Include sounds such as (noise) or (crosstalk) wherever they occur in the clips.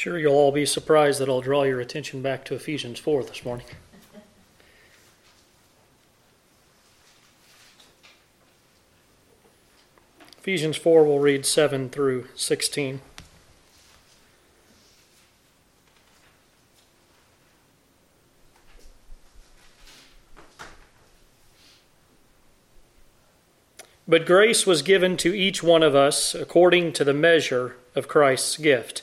sure you'll all be surprised that I'll draw your attention back to Ephesians 4 this morning. Ephesians 4, we'll read 7 through 16. But grace was given to each one of us according to the measure of Christ's gift.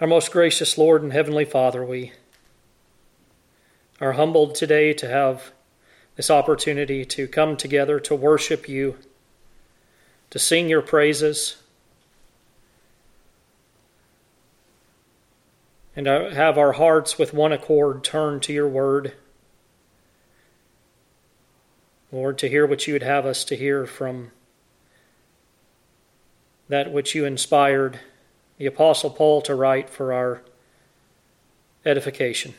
Our most gracious Lord and Heavenly Father, we are humbled today to have this opportunity to come together to worship you, to sing your praises, and have our hearts with one accord turned to your word. Lord, to hear what you would have us to hear from that which you inspired the Apostle Paul to write for our edification.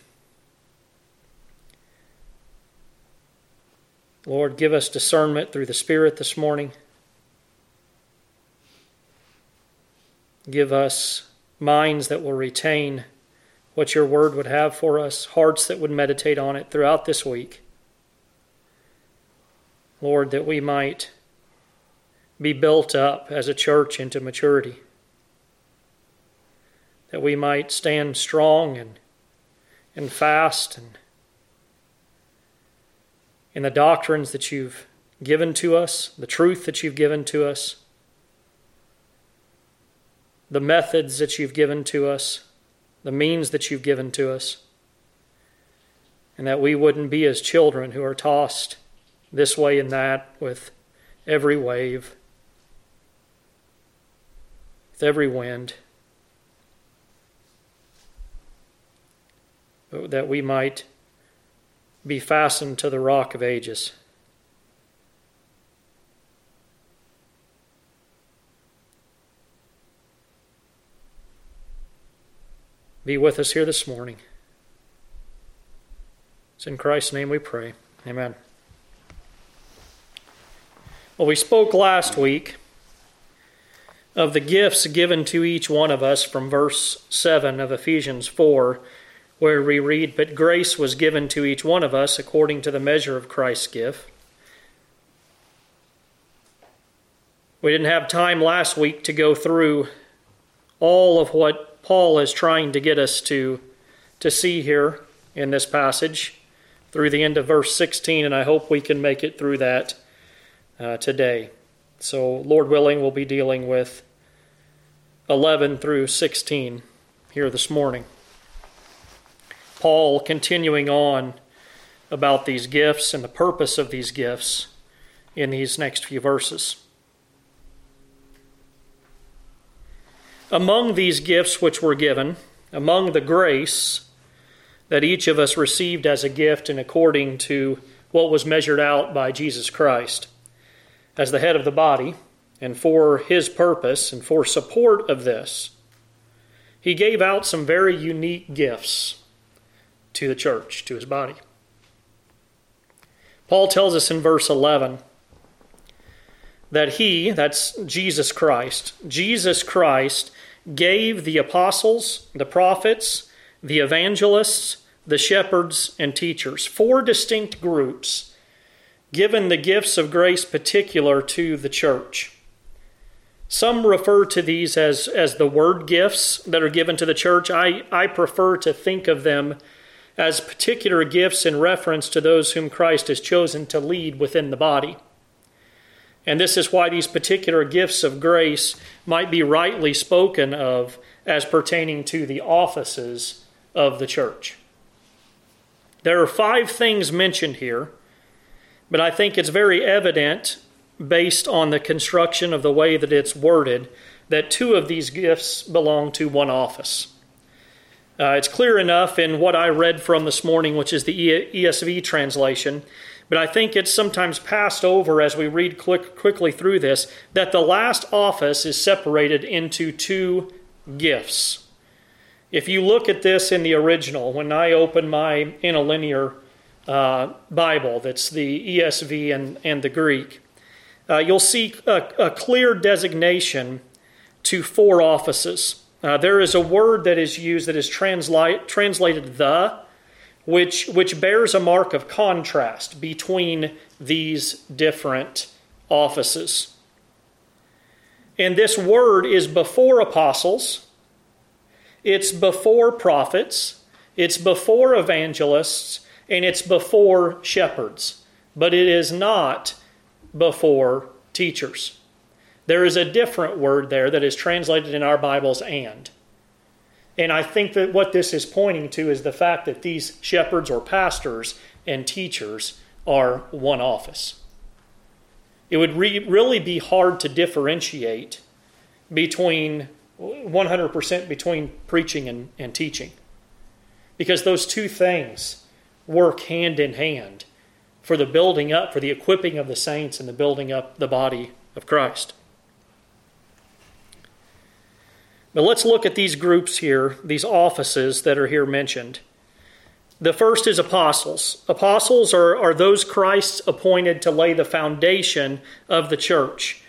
Lord, give us discernment through the Spirit this morning. Give us minds that will retain what your word would have for us, hearts that would meditate on it throughout this week. Lord, that we might be built up as a church into maturity, that we might stand strong and, and fast and in the doctrines that you've given to us, the truth that you've given to us, the methods that you've given to us, the means that you've given to us, and that we wouldn't be as children who are tossed this way and that with every wave, with every wind, that we might be fastened to the rock of ages. Be with us here this morning. It's in Christ's name we pray. Amen. Well, we spoke last week of the gifts given to each one of us from verse 7 of Ephesians 4, where we read, But grace was given to each one of us according to the measure of Christ's gift. We didn't have time last week to go through all of what Paul is trying to get us to, to see here in this passage through the end of verse 16, and I hope we can make it through that uh, today. So, Lord willing, we'll be dealing with 11 through 16 here this morning. Paul continuing on about these gifts and the purpose of these gifts in these next few verses. Among these gifts which were given, among the grace that each of us received as a gift and according to what was measured out by Jesus Christ, as the head of the body, and for his purpose and for support of this, he gave out some very unique gifts to the church, to his body. Paul tells us in verse 11 that he, that's Jesus Christ, Jesus Christ gave the apostles, the prophets, the evangelists, the shepherds, and teachers, four distinct groups, given the gifts of grace particular to the church. Some refer to these as, as the word gifts that are given to the church. I, I prefer to think of them as particular gifts in reference to those whom Christ has chosen to lead within the body. And this is why these particular gifts of grace might be rightly spoken of as pertaining to the offices of the church. There are five things mentioned here, but I think it's very evident, based on the construction of the way that it's worded, that two of these gifts belong to one office. Uh, it's clear enough in what I read from this morning, which is the ESV translation, but I think it's sometimes passed over as we read quick, quickly through this that the last office is separated into two gifts. If you look at this in the original, when I open my interlinear uh, Bible, that's the ESV and, and the Greek, uh, you'll see a, a, clear designation to four offices. Uh, there is a word that is used that is translate, translated the, which, which bears a mark of contrast between these different offices. And this word is before apostles, it's before prophets, it's before evangelists, and it's before shepherds, but it is not before teachers. There is a different word there that is translated in our Bibles and. And I think that what this is pointing to is the fact that these shepherds or pastors and teachers are one office. It would re- really be hard to differentiate between 100% between preaching and, and teaching because those two things work hand in hand for the building up, for the equipping of the saints and the building up the body of Christ. But let's look at these groups here, these offices that are here mentioned. The first is apostles. Apostles are, are those Christ appointed to lay the foundation of the church.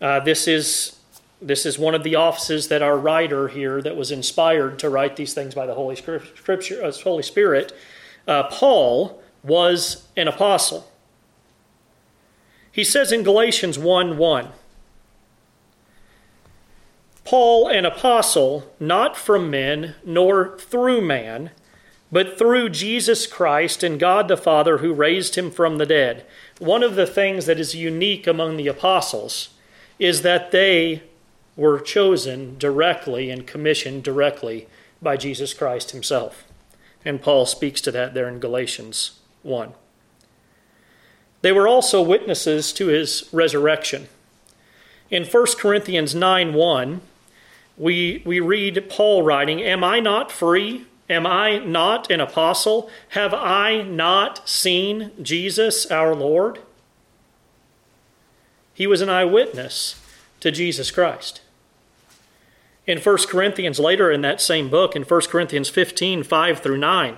Uh, this is this is one of the offices that our writer here, that was inspired to write these things by the Holy Scripture, uh, Holy Spirit, uh, Paul was an apostle. He says in Galatians 1 1, Paul, an apostle, not from men, nor through man, but through Jesus Christ and God the Father who raised him from the dead. One of the things that is unique among the apostles is that they were chosen directly and commissioned directly by Jesus Christ himself. And Paul speaks to that there in Galatians 1. They were also witnesses to his resurrection. In 1 Corinthians 9 1, we, we read Paul writing, Am I not free? Am I not an apostle? Have I not seen Jesus our Lord? He was an eyewitness to Jesus Christ. In 1 Corinthians, later in that same book, in 1 Corinthians 15 5 through 9,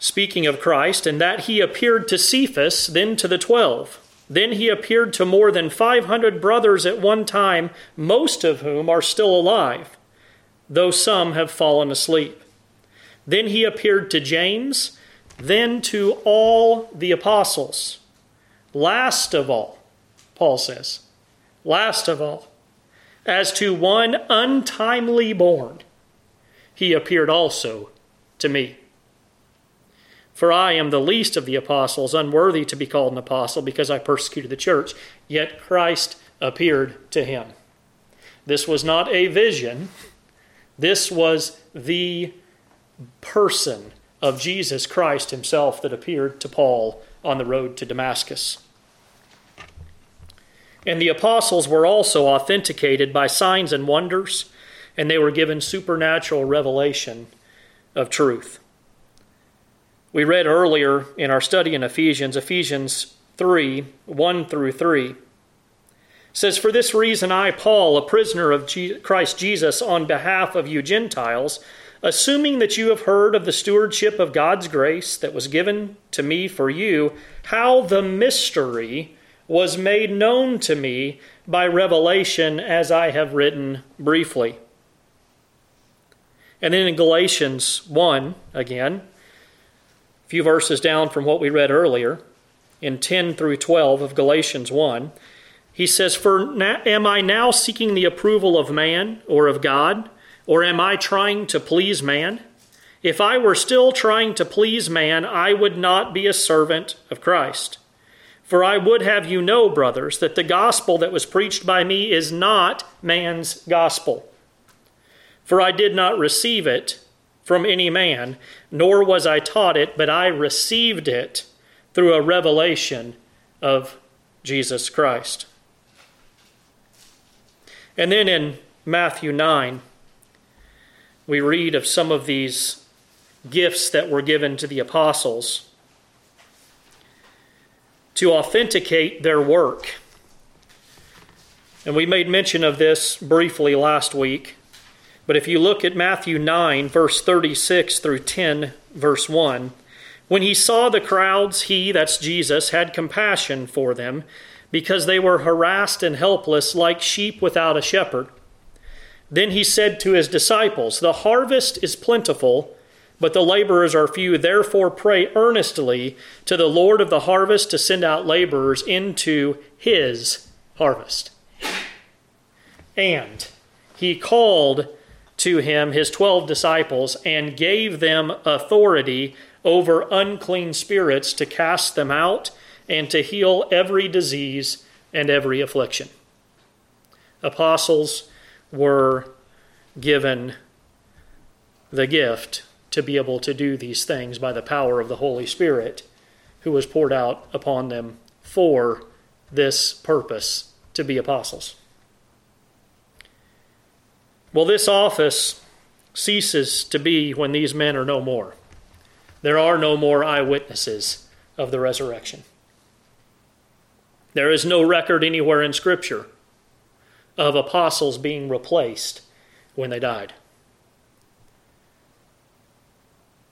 speaking of Christ, and that he appeared to Cephas, then to the twelve. Then he appeared to more than 500 brothers at one time, most of whom are still alive, though some have fallen asleep. Then he appeared to James, then to all the apostles. Last of all, Paul says, last of all, as to one untimely born, he appeared also to me. For I am the least of the apostles, unworthy to be called an apostle, because I persecuted the church. Yet Christ appeared to him. This was not a vision, this was the person of Jesus Christ himself that appeared to Paul on the road to Damascus. And the apostles were also authenticated by signs and wonders, and they were given supernatural revelation of truth. We read earlier in our study in Ephesians, Ephesians 3 1 through 3 says, For this reason, I, Paul, a prisoner of Christ Jesus, on behalf of you Gentiles, assuming that you have heard of the stewardship of God's grace that was given to me for you, how the mystery was made known to me by revelation, as I have written briefly. And then in Galatians 1, again, few verses down from what we read earlier, in 10 through 12 of Galatians 1, he says, For am I now seeking the approval of man or of God? Or am I trying to please man? If I were still trying to please man, I would not be a servant of Christ. For I would have you know, brothers, that the gospel that was preached by me is not man's gospel. For I did not receive it from any man, nor was I taught it, but I received it through a revelation of Jesus Christ. And then in Matthew 9, we read of some of these gifts that were given to the apostles to authenticate their work. And we made mention of this briefly last week. But if you look at Matthew 9, verse 36 through 10, verse 1, when he saw the crowds, he, that's Jesus, had compassion for them because they were harassed and helpless like sheep without a shepherd. Then he said to his disciples, The harvest is plentiful, but the laborers are few. Therefore, pray earnestly to the Lord of the harvest to send out laborers into his harvest. And he called to him his twelve disciples and gave them authority over unclean spirits to cast them out and to heal every disease and every affliction. Apostles, were given the gift to be able to do these things by the power of the Holy Spirit, who was poured out upon them for this purpose to be apostles. Well, this office ceases to be when these men are no more. There are no more eyewitnesses of the resurrection. There is no record anywhere in Scripture of apostles being replaced when they died.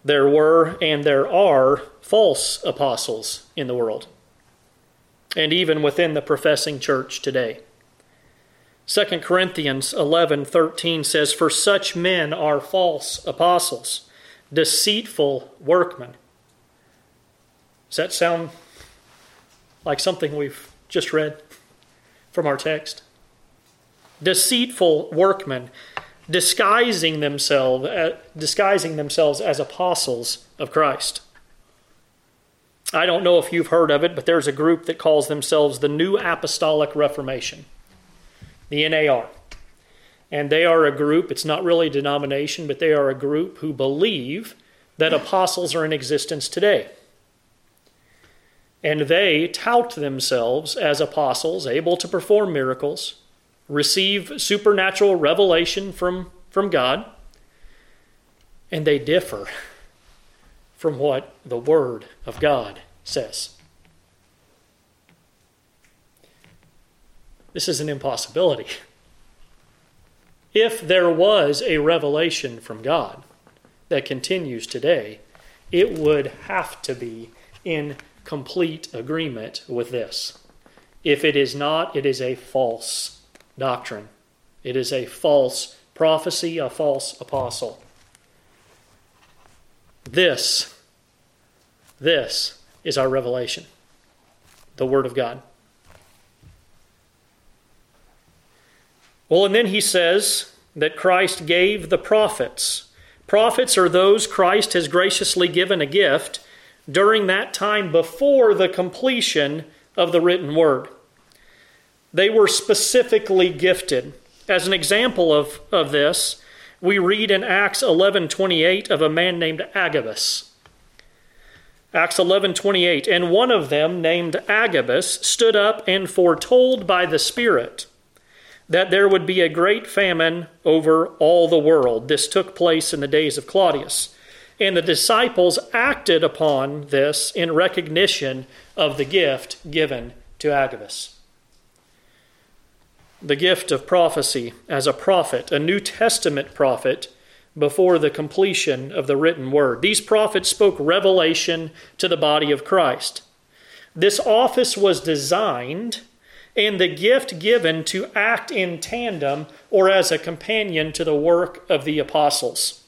There were and there are false apostles in the world, and even within the professing church today. 2 Corinthians 11:13 says for such men are false apostles, deceitful workmen. Does that sound like something we've just read from our text? deceitful workmen, disguising themselves, uh, disguising themselves as apostles of Christ. I don't know if you've heard of it, but there's a group that calls themselves the New Apostolic Reformation, the NAR. And they are a group, it's not really a denomination, but they are a group who believe that apostles are in existence today. And they tout themselves as apostles, able to perform miracles, receive supernatural revelation from, from God, and they differ from what the Word of God says. This is an impossibility. If there was a revelation from God that continues today, it would have to be in complete agreement with this. If it is not, it is a false doctrine. It is a false prophecy, a false apostle. This, this is our revelation, the Word of God. Well, and then he says that Christ gave the prophets. Prophets are those Christ has graciously given a gift during that time before the completion of the written word. They were specifically gifted. As an example of, of this, we read in Acts 11:28 of a man named Agabus. Acts 11:28 and one of them named Agabus stood up and foretold by the Spirit that there would be a great famine over all the world. This took place in the days of Claudius. And the disciples acted upon this in recognition of the gift given to Agabus the gift of prophecy as a prophet, a New Testament prophet, before the completion of the written word. These prophets spoke revelation to the body of Christ. This office was designed and the gift given to act in tandem or as a companion to the work of the apostles.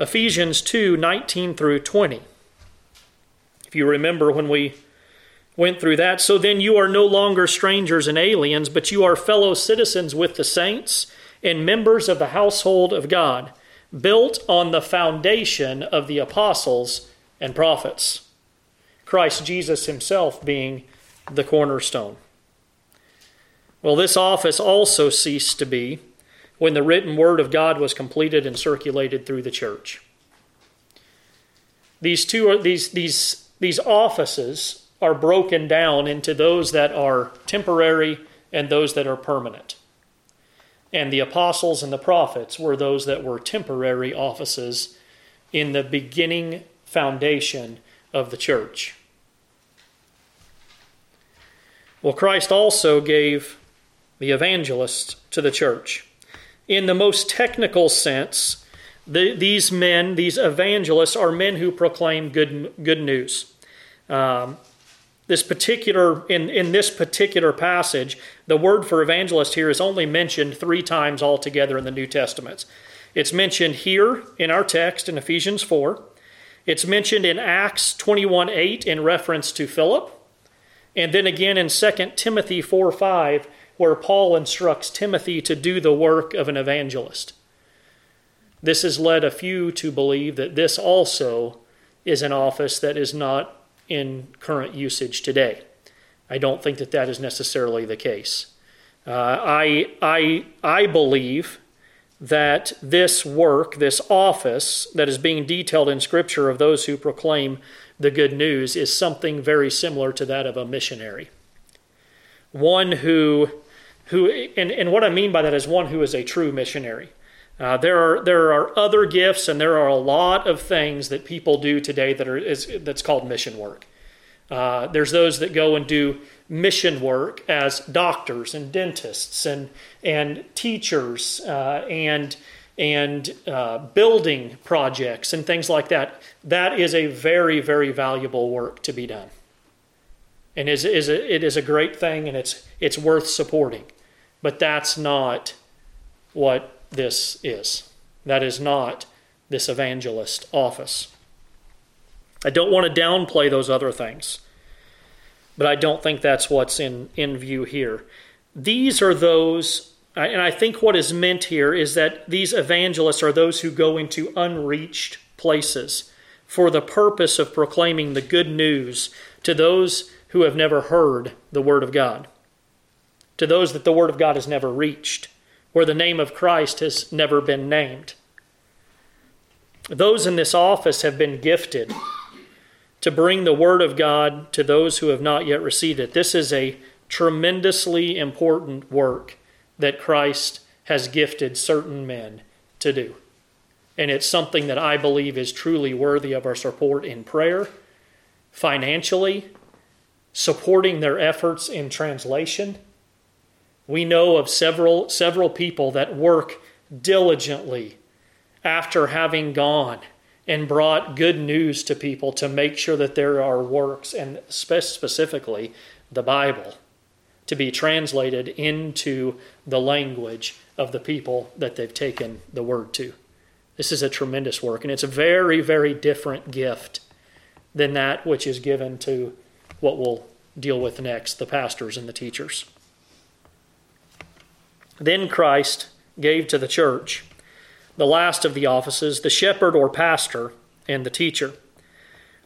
Ephesians 2 19 through 20. If you remember when we went through that, so then you are no longer strangers and aliens, but you are fellow citizens with the saints and members of the household of God, built on the foundation of the apostles and prophets, Christ Jesus himself being the cornerstone. Well, this office also ceased to be when the written word of God was completed and circulated through the church. These two are, these these these offices are broken down into those that are temporary and those that are permanent. And the apostles and the prophets were those that were temporary offices in the beginning foundation of the church. Well, Christ also gave the evangelist to the church in the most technical sense, the, these men, these evangelists, are men who proclaim good, good news. Um, this particular in, in this particular passage, the word for evangelist here is only mentioned three times altogether in the New Testament. It's mentioned here in our text in Ephesians 4. It's mentioned in Acts 21 8 in reference to Philip. And then again in 2 Timothy 4 5 where Paul instructs Timothy to do the work of an evangelist. This has led a few to believe that this also is an office that is not in current usage today. I don't think that that is necessarily the case. Uh, I, I, I believe that this work, this office that is being detailed in Scripture of those who proclaim the good news, is something very similar to that of a missionary. One who who, and, and what I mean by that is one who is a true missionary. Uh, there are there are other gifts, and there are a lot of things that people do today that are is, that's called mission work. Uh, there's those that go and do mission work as doctors and dentists and and teachers uh, and and uh, building projects and things like that. That is a very very valuable work to be done, and is is a, it is a great thing, and it's it's worth supporting. But that's not what this is. That is not this evangelist office. I don't want to downplay those other things, but I don't think that's what's in, in view here. These are those, and I think what is meant here is that these evangelists are those who go into unreached places for the purpose of proclaiming the good news to those who have never heard the Word of God to those that the Word of God has never reached, where the name of Christ has never been named. Those in this office have been gifted to bring the Word of God to those who have not yet received it. This is a tremendously important work that Christ has gifted certain men to do. And it's something that I believe is truly worthy of our support in prayer, financially, supporting their efforts in translation we know of several, several people that work diligently after having gone and brought good news to people to make sure that there are works, and specifically the Bible, to be translated into the language of the people that they've taken the word to. This is a tremendous work, and it's a very, very different gift than that which is given to what we'll deal with next the pastors and the teachers. Then Christ gave to the church the last of the offices, the shepherd or pastor, and the teacher.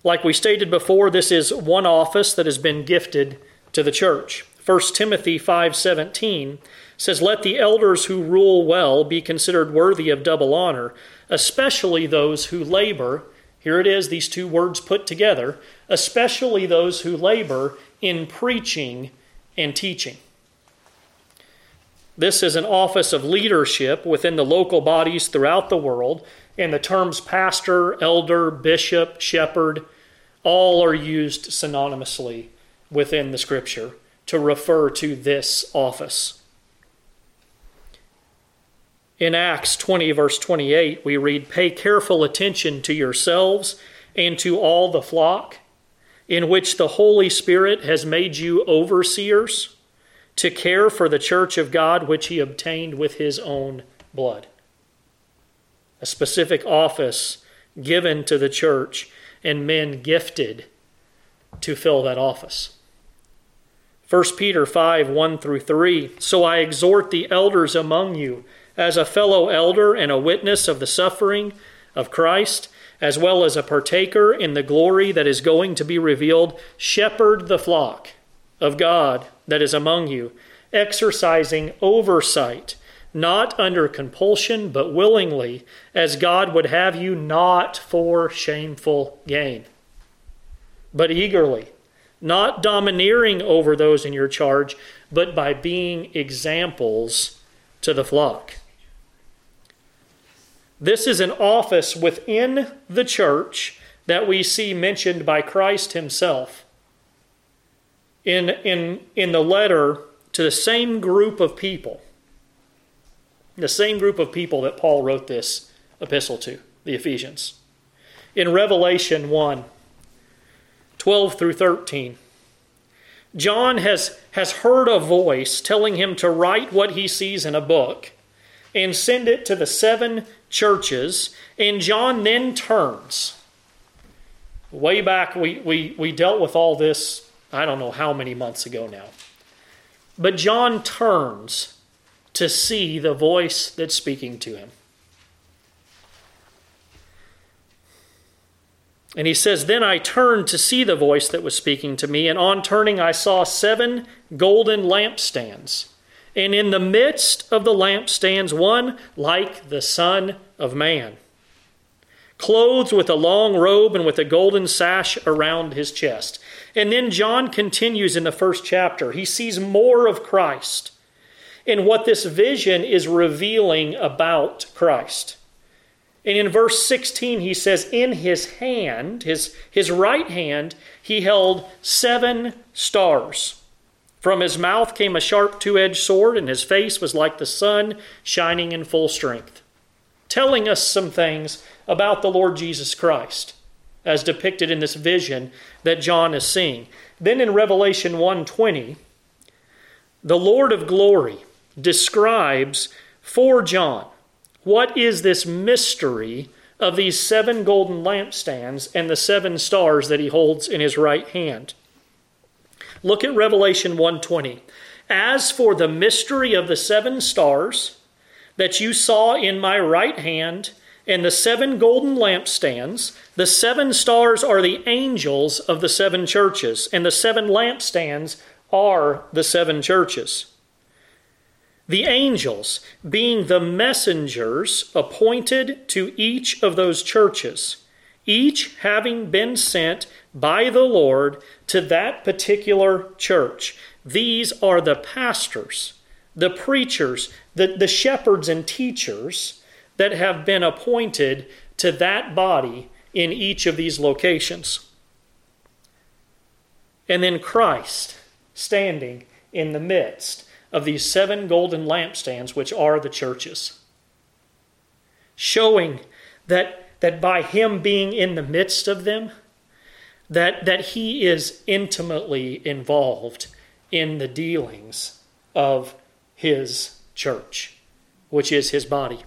Like we stated before, this is one office that has been gifted to the church. 1 Timothy 5:17 says, "Let the elders who rule well be considered worthy of double honor, especially those who labor." Here it is, these two words put together, especially those who labor in preaching and teaching. This is an office of leadership within the local bodies throughout the world, and the terms pastor, elder, bishop, shepherd all are used synonymously within the scripture to refer to this office. In Acts 20, verse 28, we read, Pay careful attention to yourselves and to all the flock, in which the Holy Spirit has made you overseers, to care for the church of God which he obtained with his own blood. A specific office given to the church and men gifted to fill that office. 1 Peter 5 1 through 3. So I exhort the elders among you, as a fellow elder and a witness of the suffering of Christ, as well as a partaker in the glory that is going to be revealed, shepherd the flock of God that is among you, exercising oversight, not under compulsion, but willingly, as God would have you, not for shameful gain, but eagerly not domineering over those in your charge, but by being examples to the flock. This is an office within the church that we see mentioned by Christ himself. In, in, in the letter to the same group of people, the same group of people that Paul wrote this epistle to, the Ephesians. In Revelation 1, 12 through 13. John has, has heard a voice telling him to write what he sees in a book and send it to the seven churches, and John then turns. Way back, we, we, we dealt with all this, I don't know how many months ago now. But John turns to see the voice that's speaking to him. And he says, Then I turned to see the voice that was speaking to me, and on turning I saw seven golden lampstands. And in the midst of the lampstands, one like the Son of Man, clothed with a long robe and with a golden sash around his chest. And then John continues in the first chapter. He sees more of Christ and what this vision is revealing about Christ. And in verse 16, he says, In his hand, his, his right hand, he held seven stars. From his mouth came a sharp two edged sword, and his face was like the sun shining in full strength. Telling us some things about the Lord Jesus Christ, as depicted in this vision that John is seeing. Then in Revelation 1:20, the Lord of glory describes for John what is this mystery of these seven golden lampstands and the seven stars that he holds in his right hand? Look at Revelation 1:20. As for the mystery of the seven stars that you saw in my right hand and the seven golden lampstands, the seven stars are the angels of the seven churches, and the seven lampstands are the seven churches. The angels being the messengers appointed to each of those churches, each having been sent by the Lord to that particular church. These are the pastors, the preachers, the, the shepherds and teachers that have been appointed to that body in each of these locations. And then Christ standing in the midst of these seven golden lampstands, which are the churches, showing that, that by him being in the midst of them, that, that he is intimately involved in the dealings of his church, which is his body.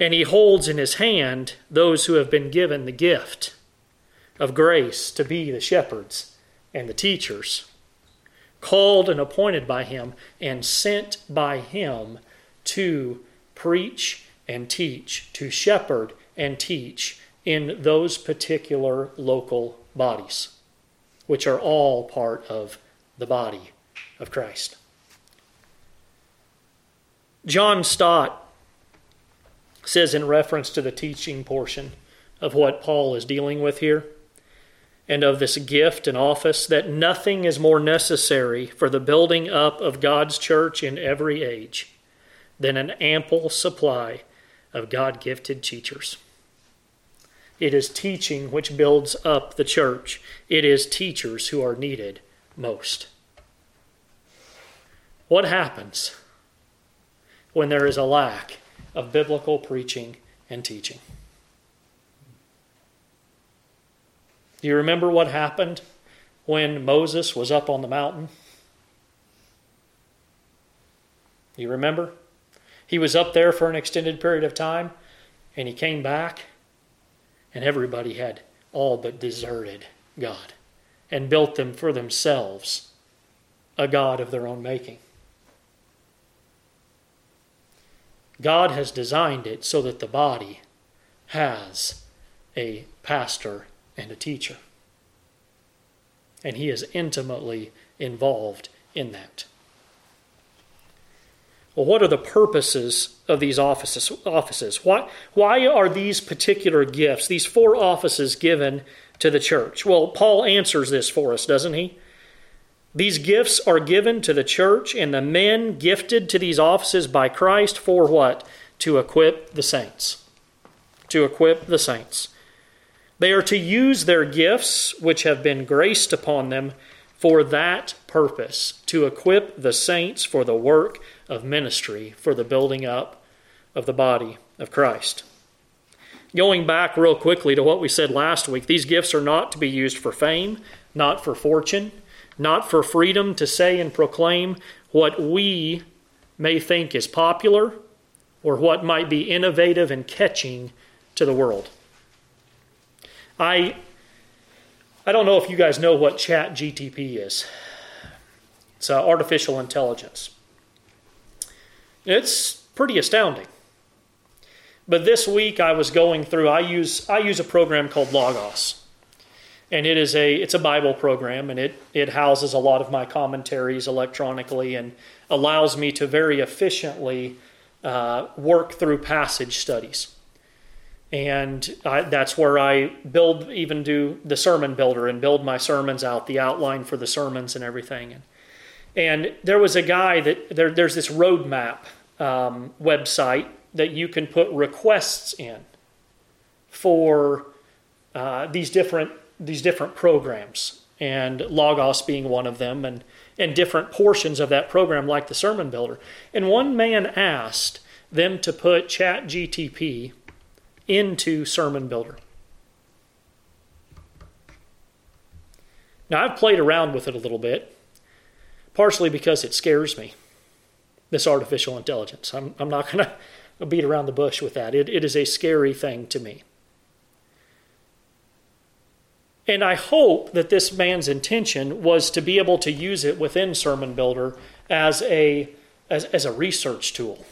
And he holds in his hand those who have been given the gift of grace to be the shepherds and the teachers called and appointed by him, and sent by him to preach and teach, to shepherd and teach in those particular local bodies, which are all part of the body of Christ. John Stott says, in reference to the teaching portion of what Paul is dealing with here, and of this gift and office that nothing is more necessary for the building up of God's church in every age than an ample supply of God gifted teachers. It is teaching which builds up the church. It is teachers who are needed most. What happens when there is a lack of biblical preaching and teaching. Do you remember what happened when Moses was up on the mountain? You remember? He was up there for an extended period of time and he came back and everybody had all but deserted God and built them for themselves a God of their own making. God has designed it so that the body has a pastor and a teacher. And he is intimately involved in that. Well, what are the purposes of these offices? offices? Why, why are these particular gifts, these four offices, given to the church? Well, Paul answers this for us, doesn't he? These gifts are given to the church and the men gifted to these offices by Christ for what? To equip the saints. To equip the saints. They are to use their gifts, which have been graced upon them, for that purpose to equip the saints for the work of ministry, for the building up of the body of Christ. Going back real quickly to what we said last week, these gifts are not to be used for fame, not for fortune, not for freedom to say and proclaim what we may think is popular or what might be innovative and catching to the world. I I don't know if you guys know what Chat GTP is. It's uh, artificial intelligence. It's pretty astounding. But this week I was going through. I use I use a program called Logos, and it is a it's a Bible program, and it it houses a lot of my commentaries electronically and allows me to very efficiently uh, work through passage studies and I, that's where I build, even do the sermon builder and build my sermons out, the outline for the sermons and everything. And, and there was a guy that there, there's this roadmap um, website that you can put requests in for uh, these different these different programs, and Logos being one of them, and and different portions of that program, like the sermon builder. And one man asked them to put Chat GTP into Sermon Builder. Now, I've played around with it a little bit, partially because it scares me, this artificial intelligence. I'm, I'm not going (laughs) to beat around the bush with that. It, it is a scary thing to me. And I hope that this man's intention was to be able to use it within Sermon Builder as a, as, as a research tool.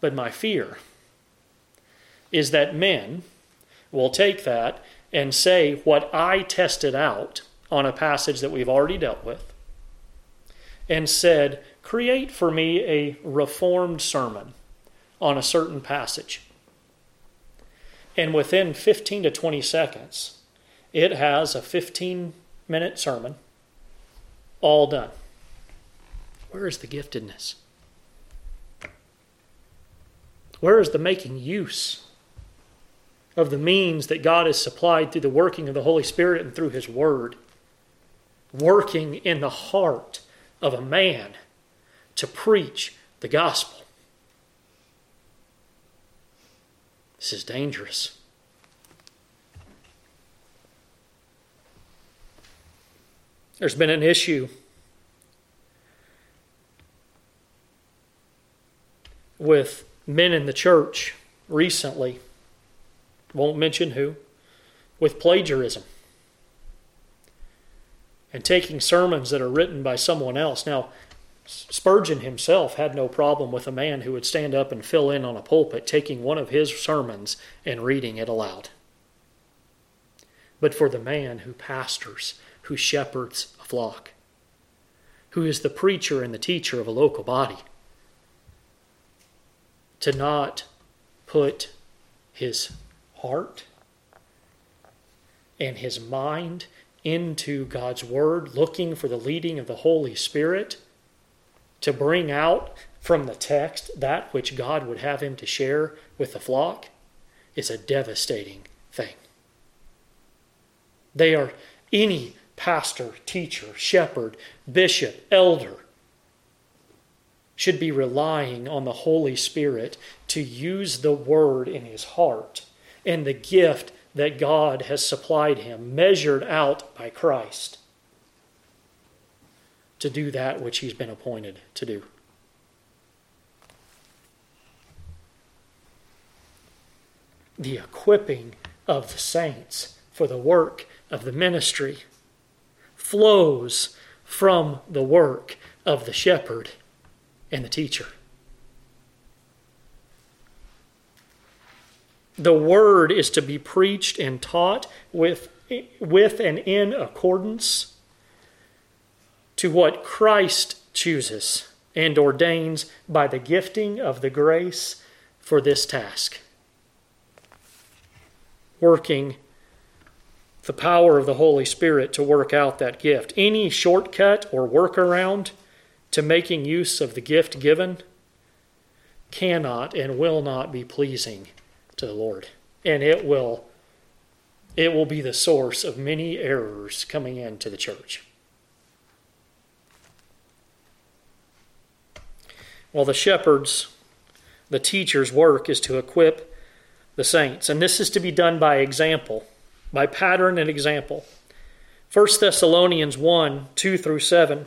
But my fear is that men will take that and say what I tested out on a passage that we've already dealt with and said, Create for me a reformed sermon on a certain passage. And within 15 to 20 seconds, it has a 15 minute sermon all done. Where is the giftedness? Where is the making use of the means that God has supplied through the working of the Holy Spirit and through His Word, working in the heart of a man to preach the gospel. This is dangerous. There's been an issue with men in the church recently won't mention who, with plagiarism and taking sermons that are written by someone else. Now, Spurgeon himself had no problem with a man who would stand up and fill in on a pulpit, taking one of his sermons and reading it aloud. But for the man who pastors, who shepherds a flock, who is the preacher and the teacher of a local body, to not put his heart and his mind into God's Word, looking for the leading of the Holy Spirit to bring out from the text that which God would have him to share with the flock, is a devastating thing. They are any pastor, teacher, shepherd, bishop, elder should be relying on the Holy Spirit to use the word in his heart and the gift that God has supplied him, measured out by Christ, to do that which he's been appointed to do. The equipping of the saints for the work of the ministry flows from the work of the shepherd and the teacher. The word is to be preached and taught with, with and in accordance to what Christ chooses and ordains by the gifting of the grace for this task. Working the power of the Holy Spirit to work out that gift. Any shortcut or workaround to making use of the gift given cannot and will not be pleasing to the Lord. And it will it will be the source of many errors coming into the church. Well, the shepherds, the teacher's work is to equip the saints, and this is to be done by example by pattern and example. 1 Thessalonians 1 2 through 7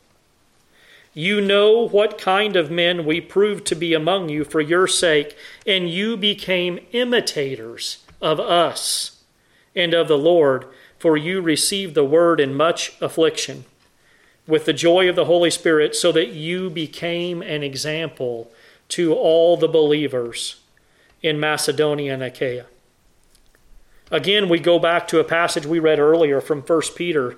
You know what kind of men we proved to be among you for your sake, and you became imitators of us and of the Lord, for you received the word in much affliction with the joy of the Holy Spirit, so that you became an example to all the believers in Macedonia and Achaia. Again, we go back to a passage we read earlier from 1 Peter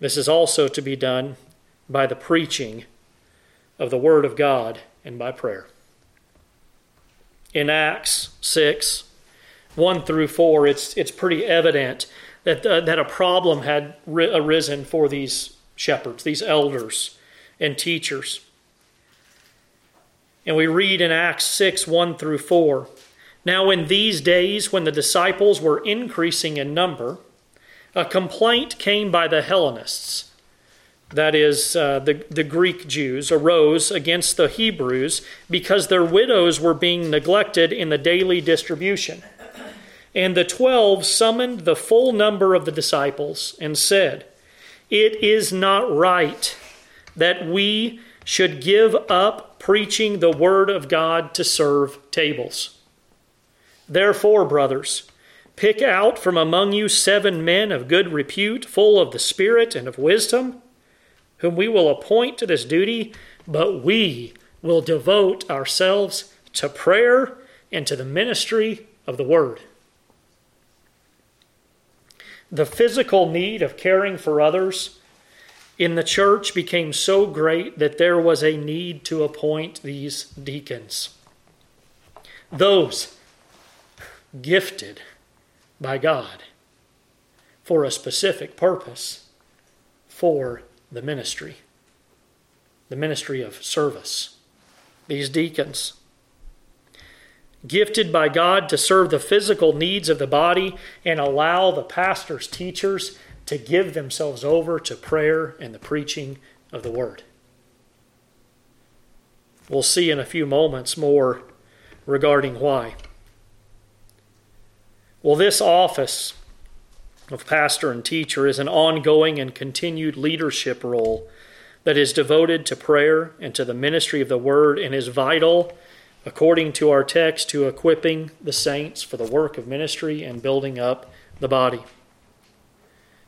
This is also to be done by the preaching of the Word of God and by prayer. In Acts 6, 1 through 4, it's, it's pretty evident that, uh, that a problem had ri- arisen for these shepherds, these elders and teachers. And we read in Acts 6, 1 through 4. Now, in these days, when the disciples were increasing in number, a complaint came by the Hellenists, that is, uh, the, the Greek Jews, arose against the Hebrews because their widows were being neglected in the daily distribution. And the twelve summoned the full number of the disciples and said, It is not right that we should give up preaching the word of God to serve tables. Therefore, brothers, Pick out from among you seven men of good repute, full of the Spirit and of wisdom, whom we will appoint to this duty, but we will devote ourselves to prayer and to the ministry of the Word. The physical need of caring for others in the church became so great that there was a need to appoint these deacons. Those gifted by God for a specific purpose for the ministry, the ministry of service. These deacons, gifted by God to serve the physical needs of the body and allow the pastor's teachers to give themselves over to prayer and the preaching of the word. We'll see in a few moments more regarding why. Well, this office of pastor and teacher is an ongoing and continued leadership role that is devoted to prayer and to the ministry of the word and is vital according to our text, to equipping the saints for the work of ministry and building up the body.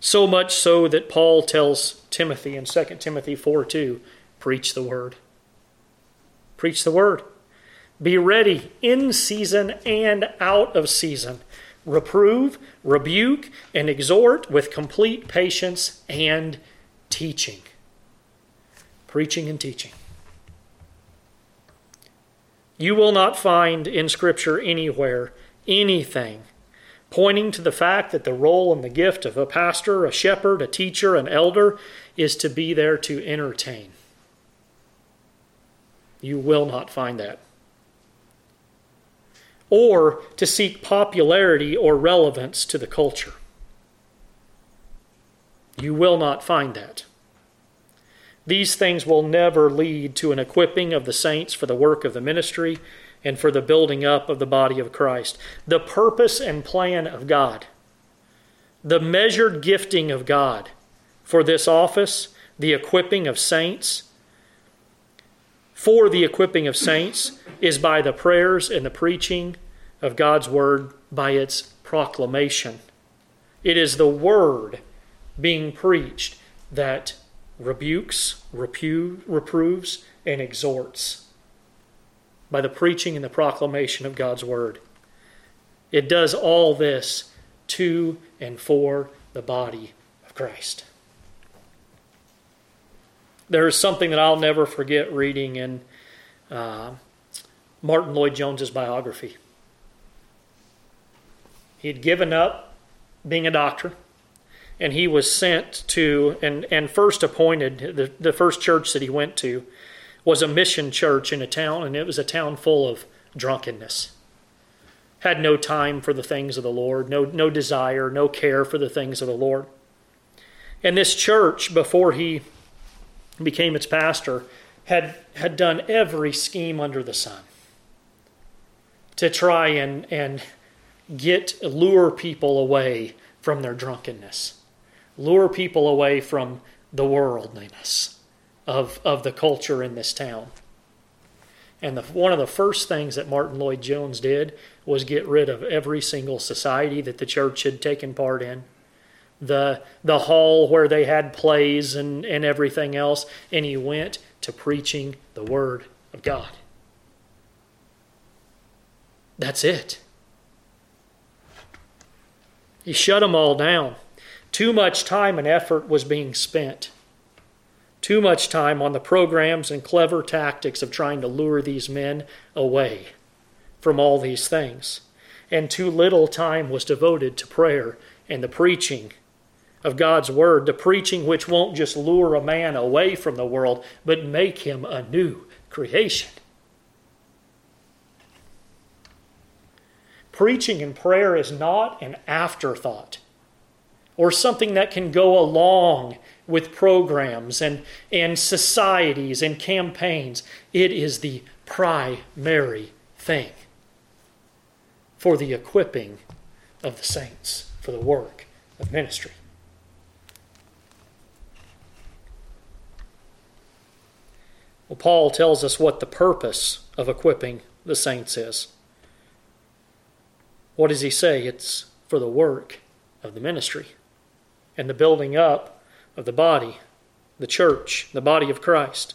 So much so that Paul tells Timothy in 2 Timothy 4 2, preach the word. Preach the word. Be ready in season and out of season. Reprove, rebuke, and exhort with complete patience and teaching. Preaching and teaching. You will not find in Scripture anywhere anything pointing to the fact that the role and the gift of a pastor, a shepherd, a teacher, an elder is to be there to entertain. You will not find that. Or to seek popularity or relevance to the culture. You will not find that. These things will never lead to an equipping of the saints for the work of the ministry and for the building up of the body of Christ. The purpose and plan of God, the measured gifting of God for this office, the equipping of saints, for the equipping of saints is by the prayers and the preaching of God's word, by its proclamation. It is the word being preached that rebukes, repu- reproves, and exhorts by the preaching and the proclamation of God's word. It does all this to and for the body of Christ. There is something that I'll never forget reading in uh, Martyn Lloyd-Jones's biography. He had given up being a doctor and he was sent to and, and first appointed the, the first church that he went to was a mission church in a town and it was a town full of drunkenness had no time for the things of the lord no, no desire no care for the things of the lord and this church before he became its pastor had had done every scheme under the sun to try and and get lure people away from their drunkenness lure people away from the worldliness of, of the culture in this town. And the, one of the first things that Martyn Lloyd-Jones did was get rid of every single society that the church had taken part in. The, the hall where they had plays and, and everything else, and he went to preaching the Word of God. That's it. He shut them all down. Too much time and effort was being spent. Too much time on the programs and clever tactics of trying to lure these men away from all these things. And too little time was devoted to prayer and the preaching of God's Word, the preaching which won't just lure a man away from the world, but make him a new creation. Preaching and prayer is not an afterthought or something that can go along with programs and, and societies and campaigns. It is the primary thing for the equipping of the saints for the work of ministry. Well, Paul tells us what the purpose of equipping the saints is. What does he say? It's for the work of the ministry and the building up of the body, the church, the body of Christ.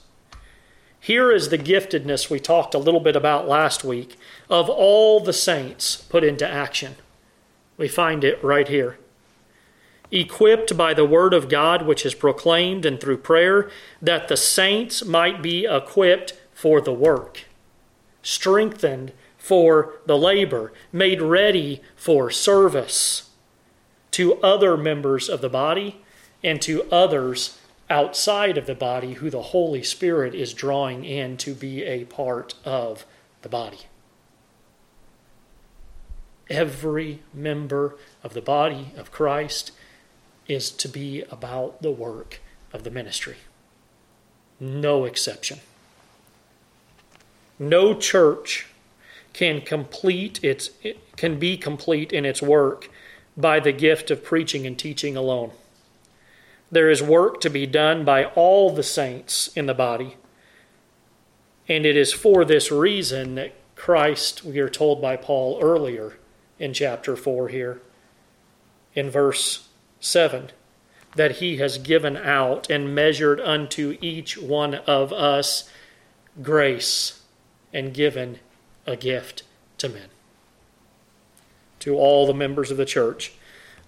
Here is the giftedness we talked a little bit about last week of all the saints put into action. We find it right here. Equipped by the word of God, which is proclaimed and through prayer, that the saints might be equipped for the work, strengthened for the labor, made ready for service to other members of the body and to others outside of the body who the Holy Spirit is drawing in to be a part of the body. Every member of the body of Christ is to be about the work of the ministry. No exception. No church can complete its can be complete in its work by the gift of preaching and teaching alone. There is work to be done by all the saints in the body. And it is for this reason that Christ, we are told by Paul earlier in chapter 4 here, in verse 7, that he has given out and measured unto each one of us grace and given a gift to men. To all the members of the church.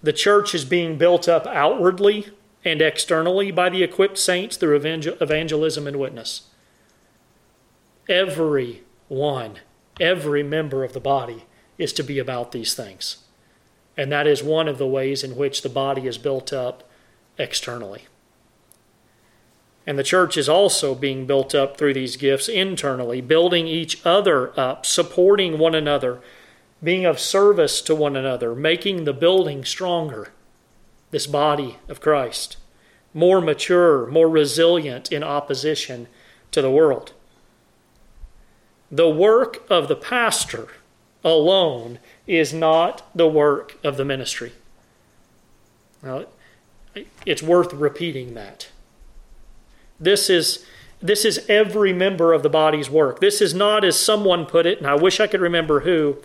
The church is being built up outwardly and externally by the equipped saints through evangelism and witness. Every one, every member of the body is to be about these things. And that is one of the ways in which the body is built up externally. And the church is also being built up through these gifts internally, building each other up, supporting one another, being of service to one another, making the building stronger, this body of Christ, more mature, more resilient in opposition to the world. The work of the pastor alone is not the work of the ministry. Now, it's worth repeating that. This is this is every member of the body's work. This is not as someone put it, and I wish I could remember who,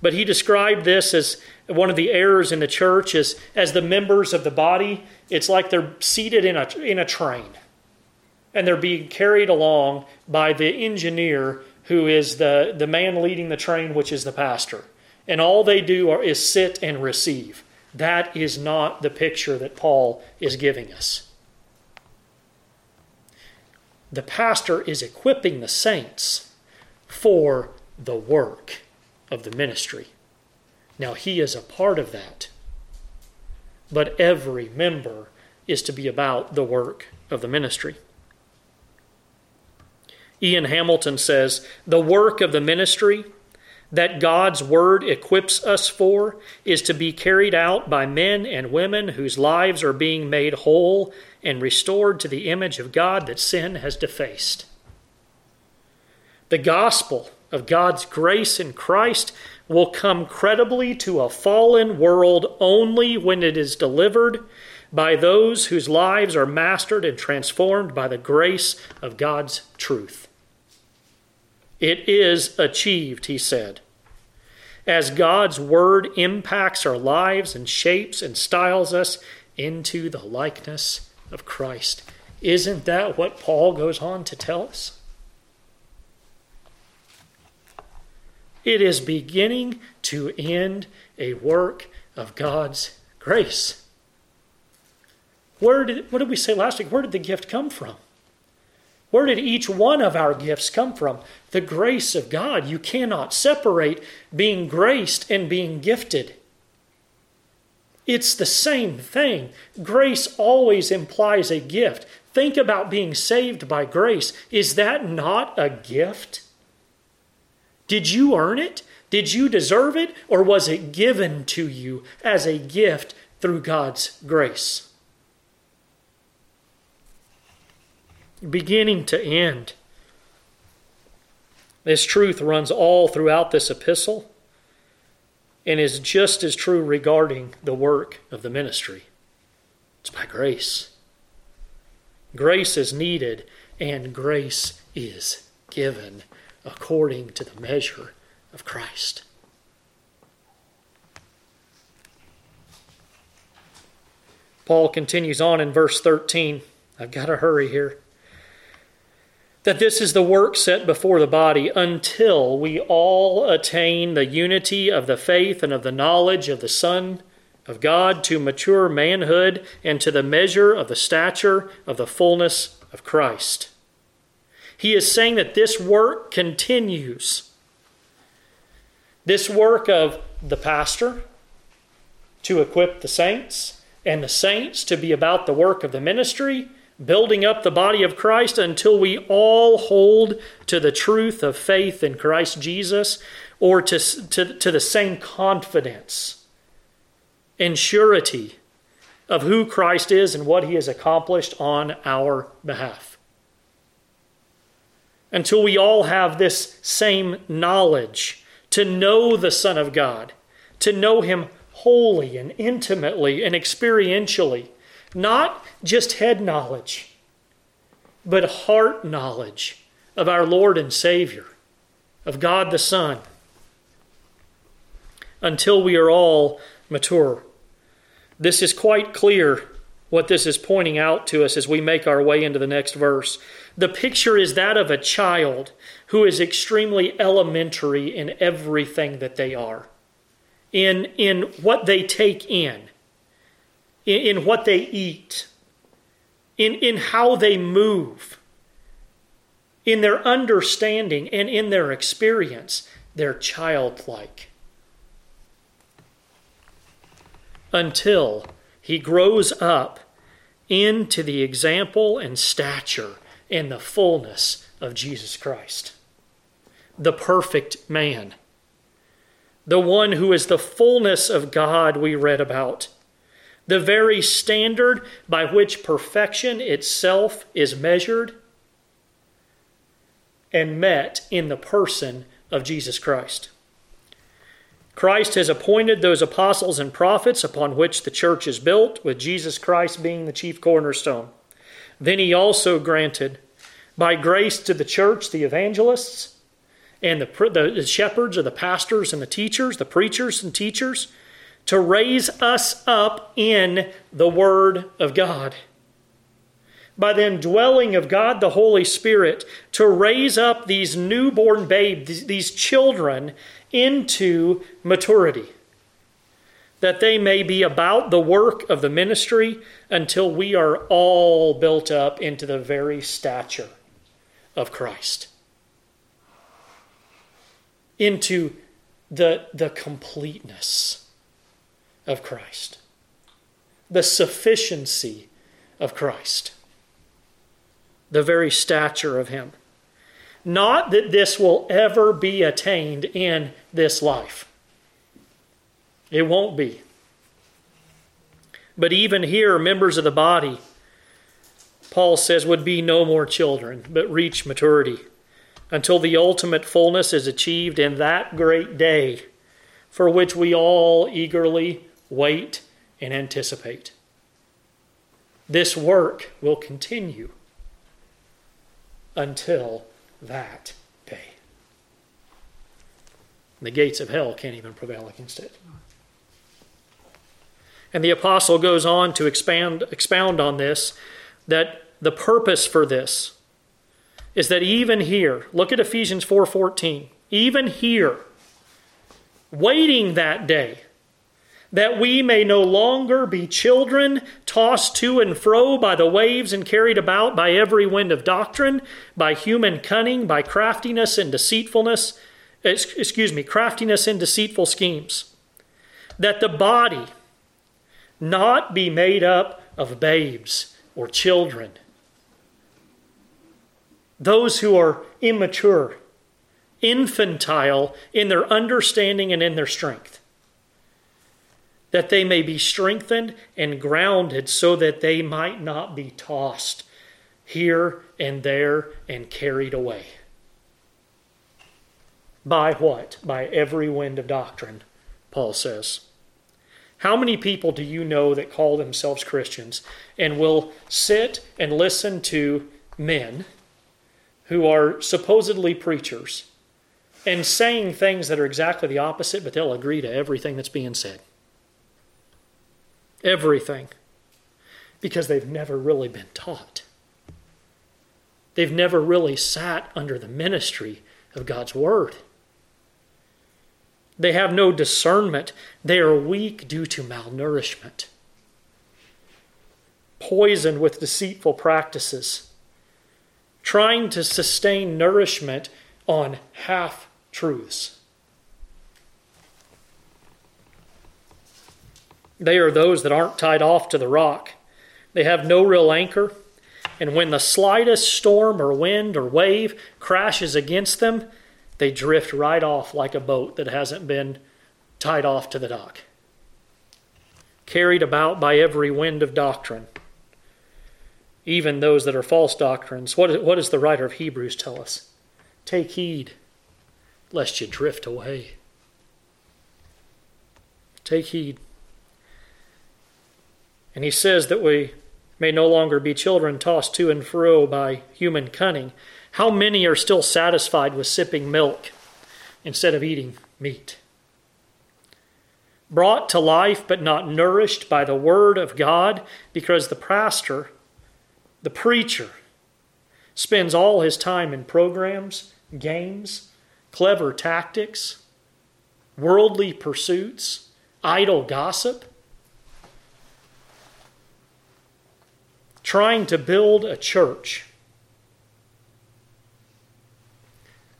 but he described this as one of the errors in the church is as the members of the body, it's like they're seated in a in a train. And they're being carried along by the engineer who is the, the man leading the train, which is the pastor. And all they do are, is sit and receive. That is not the picture that Paul is giving us. The pastor is equipping the saints for the work of the ministry. Now, he is a part of that. But every member is to be about the work of the ministry. Ian Hamilton says the work of the ministry that God's Word equips us for is to be carried out by men and women whose lives are being made whole and restored to the image of God that sin has defaced. The gospel of God's grace in Christ will come credibly to a fallen world only when it is delivered by those whose lives are mastered and transformed by the grace of God's truth. It is achieved, he said. As God's word impacts our lives and shapes and styles us into the likeness of Christ. Isn't that what Paul goes on to tell us? It is beginning to end a work of God's grace. Where did, what did we say last week? Where did the gift come from? Where did each one of our gifts come from? The grace of God. You cannot separate being graced and being gifted. It's the same thing. Grace always implies a gift. Think about being saved by grace. Is that not a gift? Did you earn it? Did you deserve it? Or was it given to you as a gift through God's grace? Beginning to end. This truth runs all throughout this epistle and is just as true regarding the work of the ministry. It's by grace. Grace is needed, and grace is given according to the measure of Christ. Paul continues on in verse 13. I've got to hurry here that this is the work set before the body until we all attain the unity of the faith and of the knowledge of the Son of God to mature manhood and to the measure of the stature of the fullness of Christ. He is saying that this work continues. This work of the pastor to equip the saints, and the saints to be about the work of the ministry, building up the body of Christ until we all hold to the truth of faith in Christ Jesus or to, to, to the same confidence and surety of who Christ is and what he has accomplished on our behalf. Until we all have this same knowledge to know the Son of God, to know him wholly and intimately and experientially not just head knowledge, but heart knowledge of our Lord and Savior. of God the Son until we are all mature. This is quite clear what this is pointing out to us as we make our way into the next verse. The picture is that of a child who is extremely elementary in everything that they are, in, in what they take in, in, in what they eat, in, in how they move, in their understanding, and in their experience. They're childlike. Until he grows up into the example and stature and the fullness of Jesus Christ, the perfect man, the one who is the fullness of God we read about, the very standard by which perfection itself is measured and met in the person of Jesus Christ. Christ has appointed those apostles and prophets upon which the church is built, with Jesus Christ being the chief cornerstone. Then he also granted, by grace to the church, the evangelists and the, the shepherds or the pastors and the teachers, the preachers and teachers, to raise us up in the Word of God. By the indwelling of God the Holy Spirit, to raise up these newborn babes, these children, into maturity, that they may be about the work of the ministry until we are all built up into the very stature of Christ, into the, the completeness of Christ, the sufficiency of Christ, the very stature of Him. Not that this will ever be attained in this life. It won't be. But even here, members of the body, Paul says, would be no more children, but reach maturity until the ultimate fullness is achieved in that great day for which we all eagerly wait and anticipate. This work will continue until that day. The gates of hell can't even prevail against it. And the apostle goes on to expand, expound on this that the purpose for this is that even here, look at Ephesians 4:14. Even here, waiting that day, that we may no longer be children tossed to and fro by the waves and carried about by every wind of doctrine, by human cunning, by craftiness and deceitfulness, excuse me, craftiness and deceitful schemes. That the body not be made up of babes or children, those who are immature, infantile in their understanding and in their strength that they may be strengthened and grounded so that they might not be tossed here and there and carried away. By what? By every wind of doctrine, Paul says. How many people do you know that call themselves Christians and will sit and listen to men who are supposedly preachers and saying things that are exactly the opposite, but they'll agree to everything that's being said? Everything because they've never really been taught. They've never really sat under the ministry of God's Word. They have no discernment. They are weak due to malnourishment, poisoned with deceitful practices, trying to sustain nourishment on half truths. They are those that aren't tied off to the rock. They have no real anchor. And when the slightest storm or wind or wave crashes against them, they drift right off like a boat that hasn't been tied off to the dock. Carried about by every wind of doctrine, even those that are false doctrines. What, what does the writer of Hebrews tell us? Take heed lest you drift away. Take heed. And he says that we may no longer be children tossed to and fro by human cunning. How many are still satisfied with sipping milk instead of eating meat. Brought to life but not nourished by the Word of God because the pastor, the preacher, spends all his time in programs, games, clever tactics, worldly pursuits, idle gossip, trying to build a church,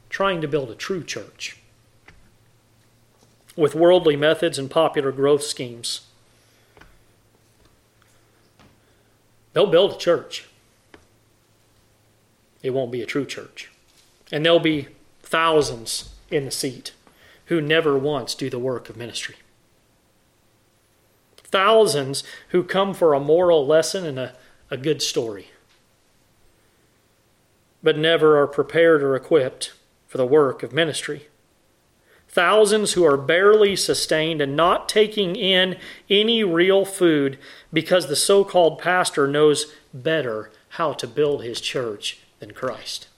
trying to build a true church with worldly methods and popular growth schemes. They'll build a church. It won't be a true church. And there'll be thousands in the seat who never once do the work of ministry. Thousands who come for a moral lesson and a, a good story, but never are prepared or equipped for the work of ministry. Thousands who are barely sustained and not taking in any real food because the so called pastor knows better how to build his church than Christ.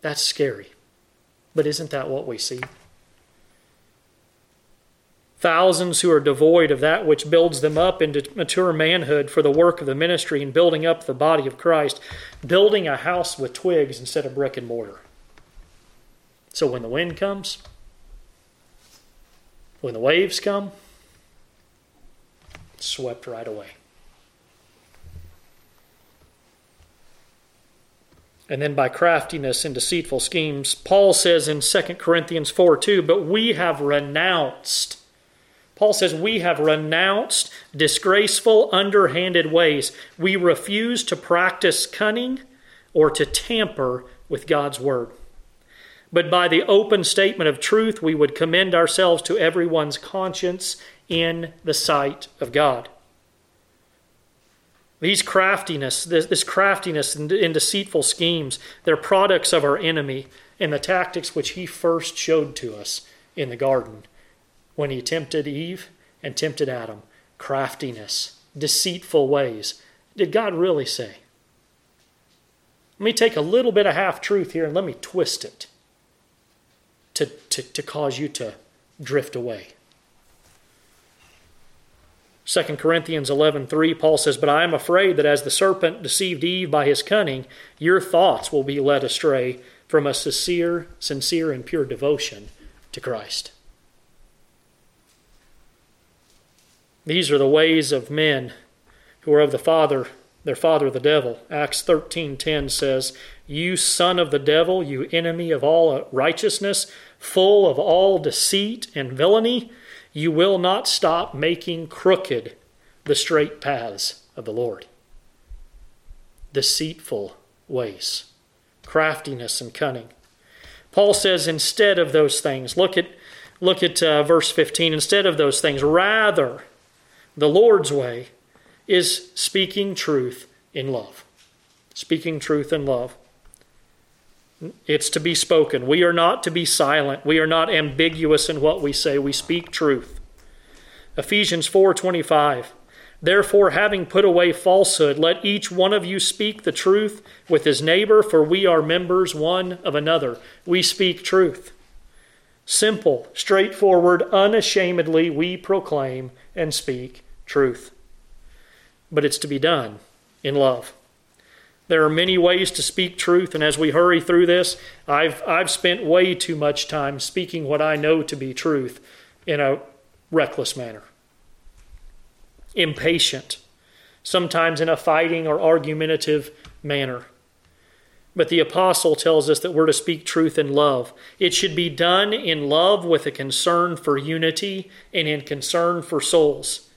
That's scary. But isn't that what we see? Thousands who are devoid of that which builds them up into mature manhood for the work of the ministry and building up the body of Christ, building a house with twigs instead of brick and mortar. So when the wind comes, when the waves come, swept right away. And then by craftiness and deceitful schemes, Paul says in 2 Corinthians 4 2, but we have renounced. Paul says, We have renounced disgraceful, underhanded ways. We refuse to practice cunning or to tamper with God's word but by the open statement of truth, we would commend ourselves to everyone's conscience in the sight of God. These craftiness, this, this craftiness and, deceitful schemes, they're products of our enemy and the tactics which he first showed to us in the garden when he tempted Eve and tempted Adam. Craftiness, deceitful ways. Did God really say? Let me take a little bit of half truth here and let me twist it to, to, to cause you to drift away. 2 Corinthians 11:3 Paul says, "But I am afraid that as the serpent deceived Eve by his cunning, your thoughts will be led astray from a sincere, sincere and pure devotion to Christ." These are the ways of men who are of the father, their father the devil. Acts 13:10 says, "You son of the devil, you enemy of all righteousness, full of all deceit and villainy, you will not stop making crooked the straight paths of the Lord. Deceitful ways, craftiness and cunning. Paul says, instead of those things, look at, look at uh, verse 15, instead of those things, rather, the Lord's way is speaking truth in love. Speaking truth in love. It's to be spoken. We are not to be silent. We are not ambiguous in what we say. We speak truth. Ephesians 4:25 Therefore having put away falsehood let each one of you speak the truth with his neighbor for we are members one of another. We speak truth. Simple, straightforward, unashamedly we proclaim and speak truth. But it's to be done in love. There are many ways to speak truth, and as we hurry through this, I've, I've spent way too much time speaking what I know to be truth in a reckless manner. Impatient, sometimes in a fighting or argumentative manner. But the apostle tells us that we're to speak truth in love. It should be done in love with a concern for unity and in concern for souls.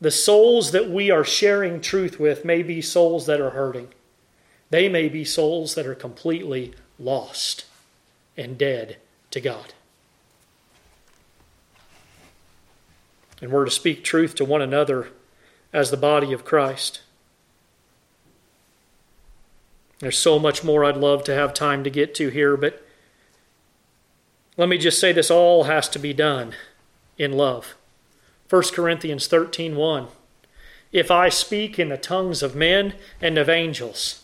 The souls that we are sharing truth with may be souls that are hurting. They may be souls that are completely lost and dead to God. And we're to speak truth to one another as the body of Christ. There's so much more I'd love to have time to get to here, but let me just say this all has to be done in love. 1 Corinthians 13:1 If I speak in the tongues of men and of angels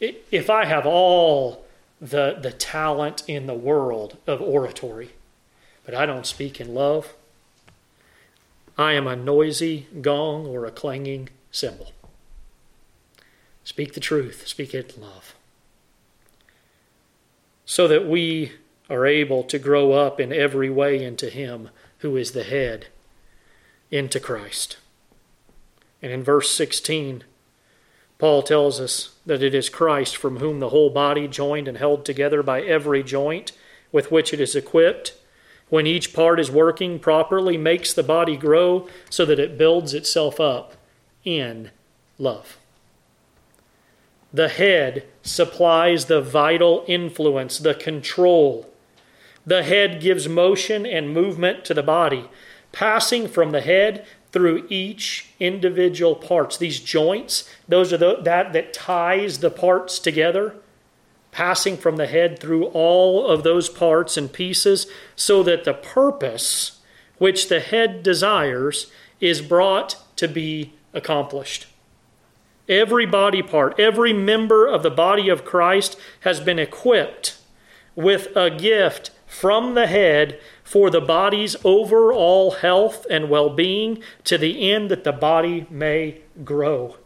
if I have all the, the talent in the world of oratory, but I don't speak in love, I am a noisy gong or a clanging cymbal. Speak the truth, speak it in love. So that we are able to grow up in every way into Him who is the head, into Christ. And in verse 16, Paul tells us that it is Christ from whom the whole body, joined and held together by every joint with which it is equipped, when each part is working properly, makes the body grow so that it builds itself up in love. The head supplies the vital influence, the control. The head gives motion and movement to the body, passing from the head through each individual parts. These joints, those are the, that that ties the parts together, passing from the head through all of those parts and pieces, so that the purpose which the head desires is brought to be accomplished. Every body part, every member of the body of Christ has been equipped with a gift from the head for the body's overall health and well being to the end that the body may grow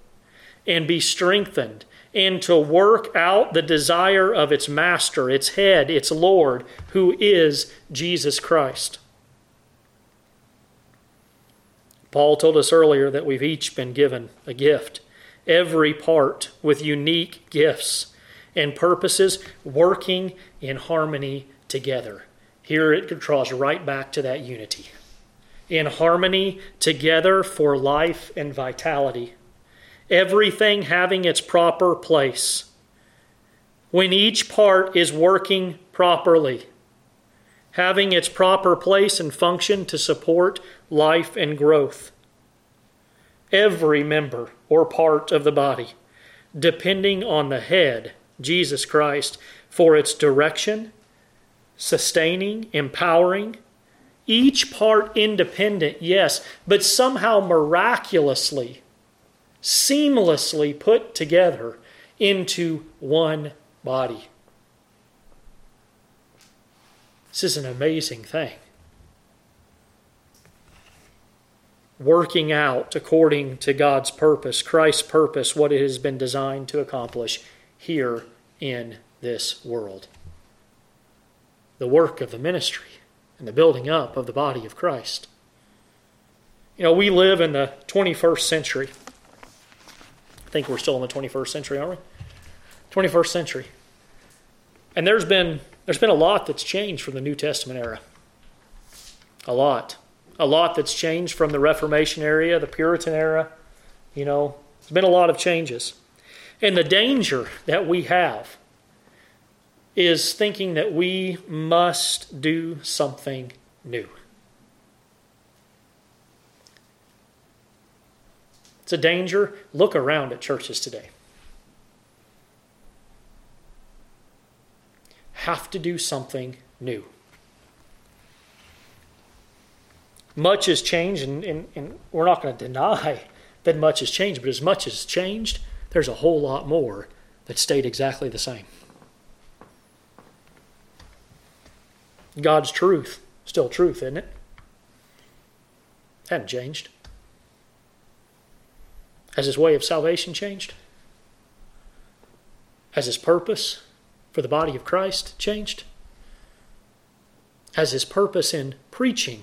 and be strengthened and to work out the desire of its master, its head, its Lord, who is Jesus Christ. Paul told us earlier that we've each been given a gift, every part with unique gifts and purposes working in harmony together. Here it draws right back to that unity. In harmony together for life and vitality. Everything having its proper place. When each part is working properly, having its proper place and function to support life and growth. Every member or part of the body, depending on the head, Jesus Christ, for its direction sustaining, empowering, each part independent, yes, but somehow miraculously, seamlessly put together into one body. This is an amazing thing. Working out according to God's purpose, Christ's purpose, what it has been designed to accomplish here in this world the work of the ministry and the building up of the body of Christ. You know, we live in the 21st century. I think we're still in the 21st century, aren't we? 21st century. And there's been there's been a lot that's changed from the New Testament era. A lot. A lot that's changed from the Reformation era, the Puritan era. You know, there's been a lot of changes. And the danger that we have is thinking that we must do something new. It's a danger. Look around at churches today. Have to do something new. Much has changed, and, and, and we're not going to deny that much has changed, but as much has changed, there's a whole lot more that stayed exactly the same. God's truth, still truth, isn't it? Hadn't changed. Has his way of salvation changed? Has his purpose for the body of Christ changed? Has his purpose in preaching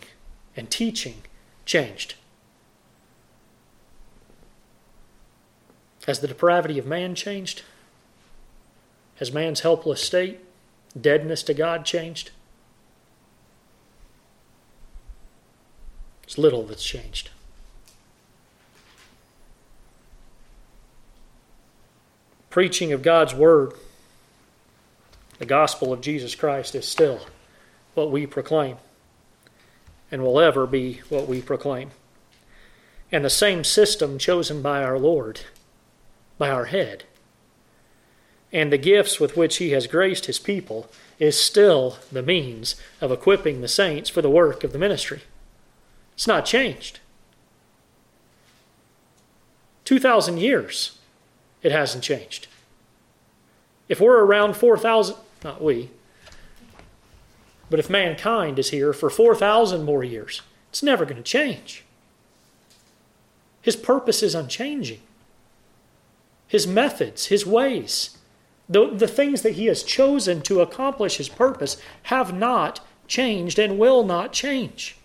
and teaching changed? Has the depravity of man changed? Has man's helpless state, deadness to God changed? It's little that's changed. Preaching of God's Word, the gospel of Jesus Christ, is still what we proclaim and will ever be what we proclaim. And the same system chosen by our Lord, by our head, and the gifts with which He has graced His people is still the means of equipping the saints for the work of the ministry. It's not changed. 2,000 years, it hasn't changed. If we're around 4,000, not we. But if mankind is here for 4,000 more years, it's never going to change. His purpose is unchanging. His methods, his ways, the, the things that he has chosen to accomplish his purpose have not changed and will not change.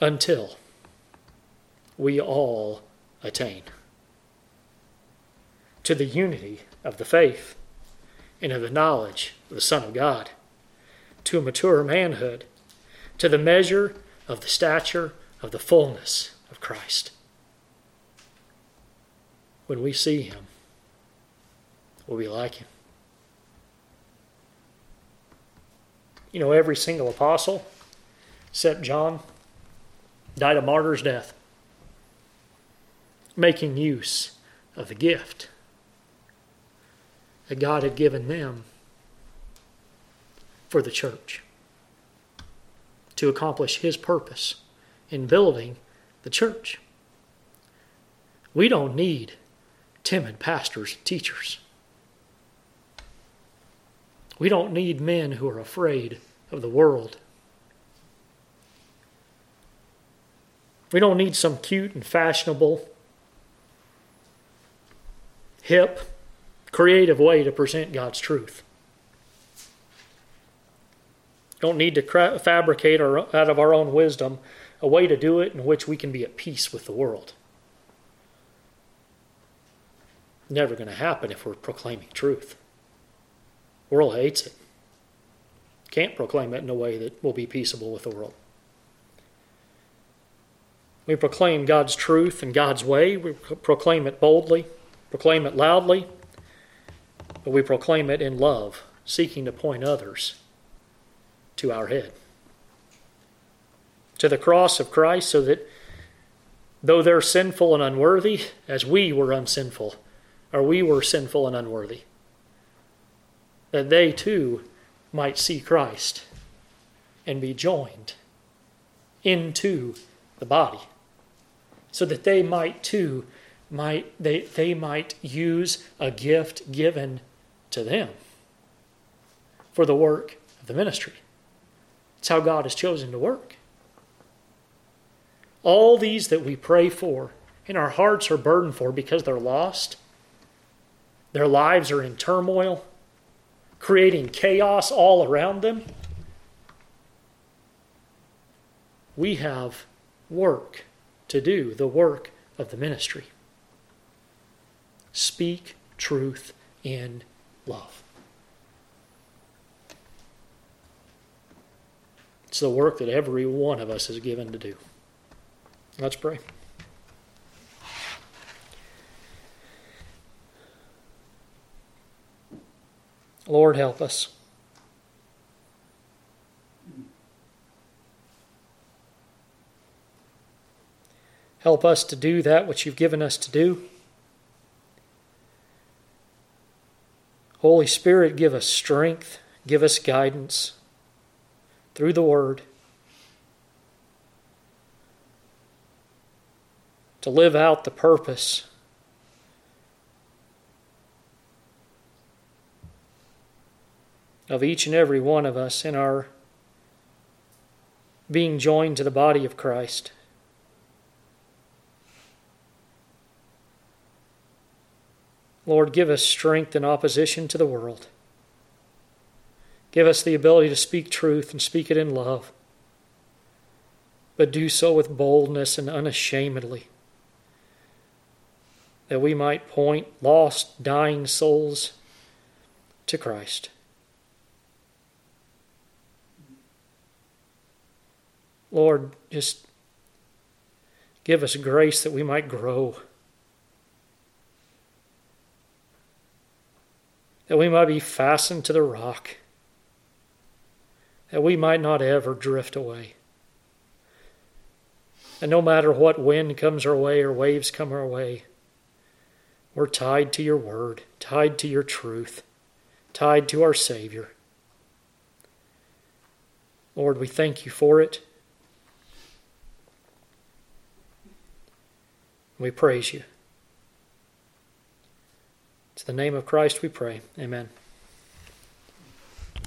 Until we all attain to the unity of the faith and of the knowledge of the Son of God, to a mature manhood, to the measure of the stature of the fullness of Christ. When we see him, we'll be like him. You know, every single apostle, except John, died a martyr's death, making use of the gift that God had given them for the church to accomplish His purpose in building the church. We don't need timid pastors and teachers. We don't need men who are afraid of the world. We don't need some cute and fashionable, hip, creative way to present God's truth. Don't need to cra- fabricate our, out of our own wisdom a way to do it in which we can be at peace with the world. Never going to happen if we're proclaiming truth. The world hates it. Can't proclaim it in a way that will be peaceable with the world. We proclaim God's truth and God's way. We proclaim it boldly, proclaim it loudly, but we proclaim it in love, seeking to point others to our head, to the cross of Christ, so that though they're sinful and unworthy, as we were unsinful, or we were sinful and unworthy, that they too might see Christ and be joined into the body, so that they might too might they, they might use a gift given to them for the work of the ministry. It's how God has chosen to work. All these that we pray for and our hearts are burdened for because they're lost, their lives are in turmoil, creating chaos all around them. We have work to do, the work of the ministry. Speak truth in love. It's the work that every one of us is given to do. Let's pray. Lord, help us. Help us to do that which you've given us to do. Holy Spirit, give us strength, give us guidance through the Word to live out the purpose of each and every one of us in our being joined to the body of Christ. Lord, give us strength in opposition to the world. Give us the ability to speak truth and speak it in love, but do so with boldness and unashamedly, that we might point lost, dying souls to Christ. Lord, just give us grace that we might grow. That we might be fastened to the rock, that we might not ever drift away. And no matter what wind comes our way or waves come our way, we're tied to your word, tied to your truth, tied to our Savior. Lord, we thank you for it. We praise you. The name of Christ we pray. Amen.